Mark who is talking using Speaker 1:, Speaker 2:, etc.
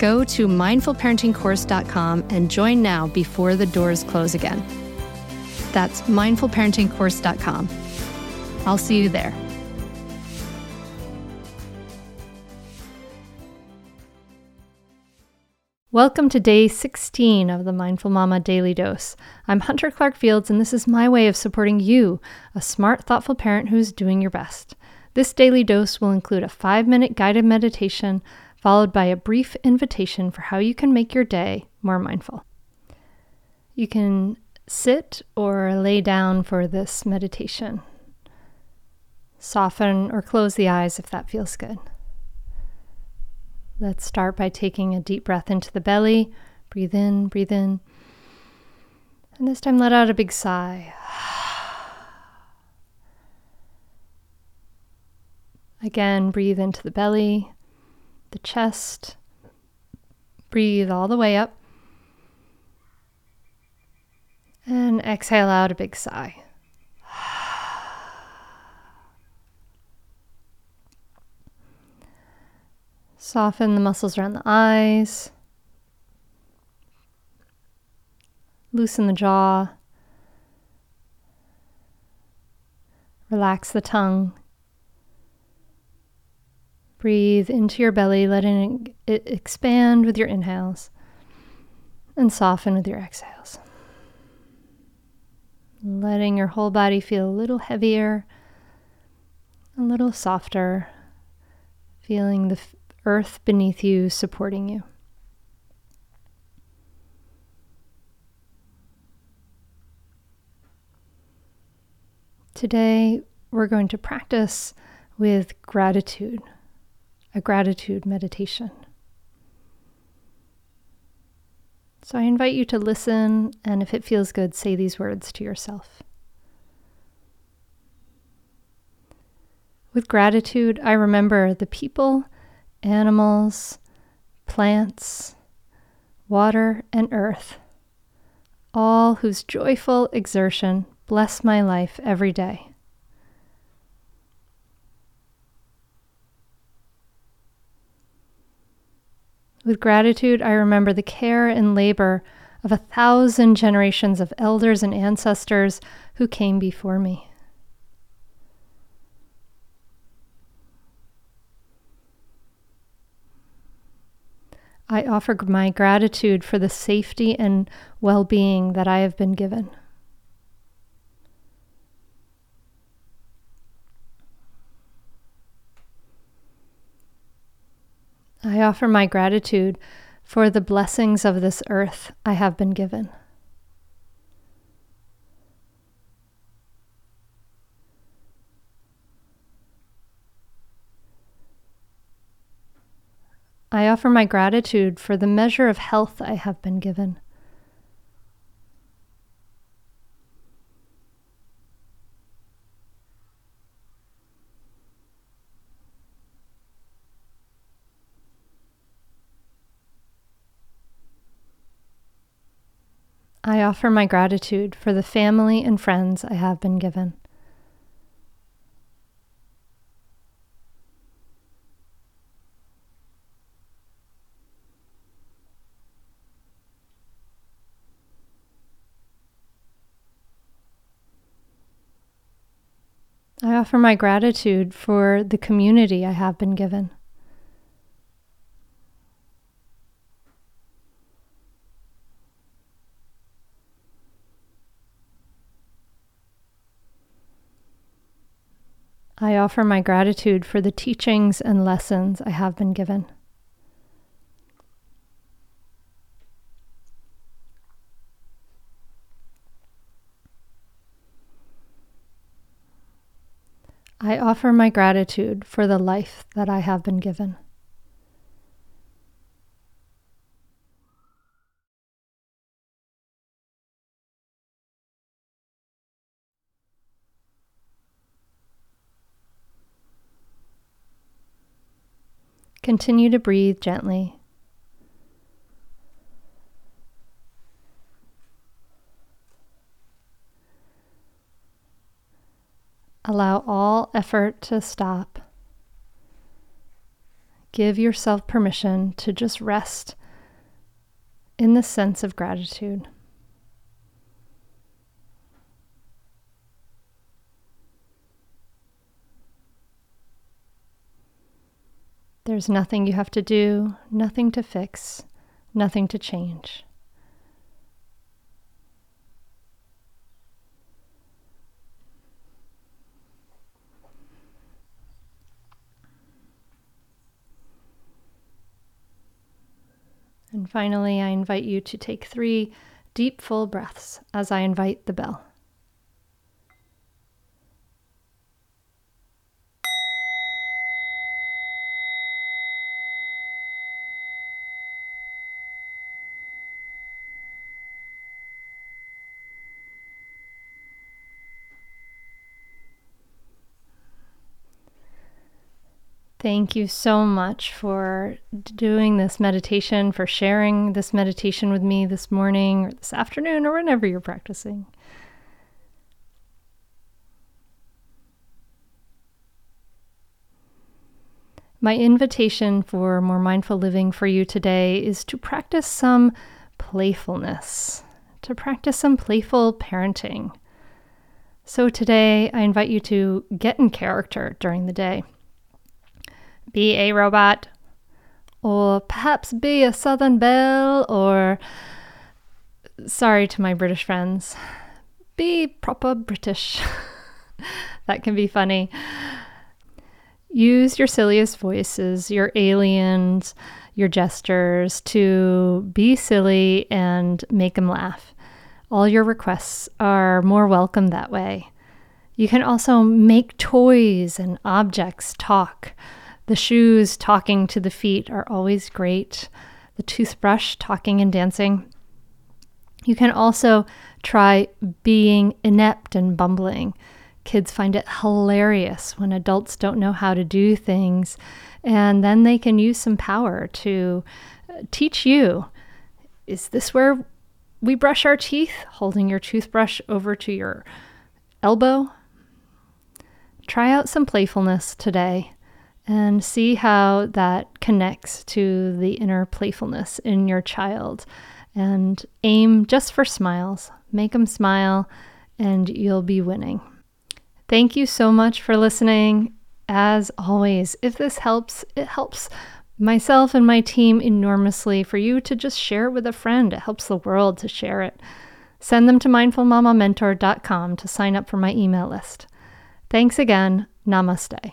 Speaker 1: Go to mindfulparentingcourse.com and join now before the doors close again. That's mindfulparentingcourse.com. I'll see you there. Welcome to day 16 of the Mindful Mama Daily Dose. I'm Hunter Clarke-Fields, and this is my way of supporting you, a smart, thoughtful parent who's doing your best. This daily dose will include a five minute guided meditation followed by a brief invitation for how you can make your day more mindful. You can sit or lay down for this meditation. Soften or close the eyes if that feels good. Let's start by taking a deep breath into the belly. Breathe in, breathe in. And this time let out a big sigh. Again, breathe into the belly the chest. Breathe all the way up. And exhale out a big sigh. Soften the muscles around the eyes. Loosen the jaw. Relax the tongue. Breathe into your belly, letting it expand with your inhales and soften with your exhales. Letting your whole body feel a little heavier, a little softer, feeling the earth beneath you supporting you. Today, we're going to practice with gratitude a gratitude meditation. So I invite you to listen, and if it feels good, say these words to yourself. With gratitude, I remember the people, animals, plants, water, and earth, all whose joyful exertion bless my life every day. With gratitude, I remember the care and labor of a thousand generations of elders and ancestors who came before me. I offer my gratitude for the safety and well being that I have been given. I offer my gratitude for the blessings of this earth I have been given. I offer my gratitude for the measure of health I have been given. I offer my gratitude for the family and friends I have been given. I offer my gratitude for the community I have been given. I offer my gratitude for the teachings and lessons I have been given. I offer my gratitude for the life that I have been given. Continue to breathe gently. Allow all effort to stop. Give yourself permission to just rest in the sense of gratitude. There's nothing you have to do, nothing to fix, nothing to change. And finally, I invite you to take three deep, full breaths as I invite the bell. Thank you so much for doing this meditation, for sharing this meditation with me this morning or this afternoon or whenever you're practicing. My invitation for more mindful living for you today is to practice some playfulness, to practice some playful parenting. So today, I invite you to get in character during the day be a robot, or perhaps be a Southern Belle, or sorry to my British friends, be proper British. that can be funny. Use your silliest voices, your aliens, your gestures to be silly and make them laugh. All your requests are more welcome that way. You can also make toys and objects talk. The shoes talking to the feet are always great. The toothbrush talking and dancing. You can also try being inept and bumbling. Kids find it hilarious when adults don't know how to do things, and then they can use some power to uh, teach you. Is this where we brush our teeth? Holding your toothbrush over to your elbow? Try out some playfulness today and see how that connects to the inner playfulness in your child. And aim just for smiles. Make them smile, and you'll be winning. Thank you so much for listening. As always, if this helps, it helps myself and my team enormously for you to just share it with a friend. It helps the world to share it. Send them to mindfulmamamentor.com to sign up for my email list. Thanks again. Namaste.